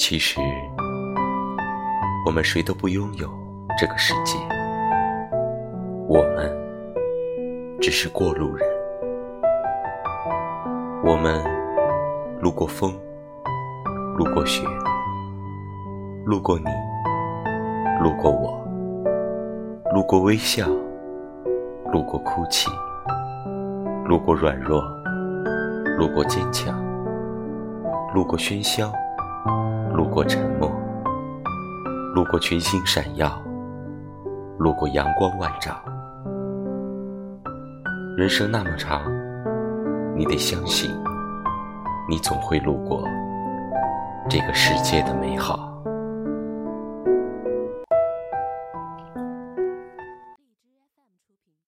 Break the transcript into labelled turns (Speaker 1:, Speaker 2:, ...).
Speaker 1: 其实，我们谁都不拥有这个世界，我们只是过路人。我们路过风，路过雪，路过你，路过我，路过微笑，路过哭泣，路过软弱，路过坚强，路过喧嚣。过沉默，路过群星闪耀，路过阳光万丈。人生那么长，你得相信，你总会路过这个世界的美好。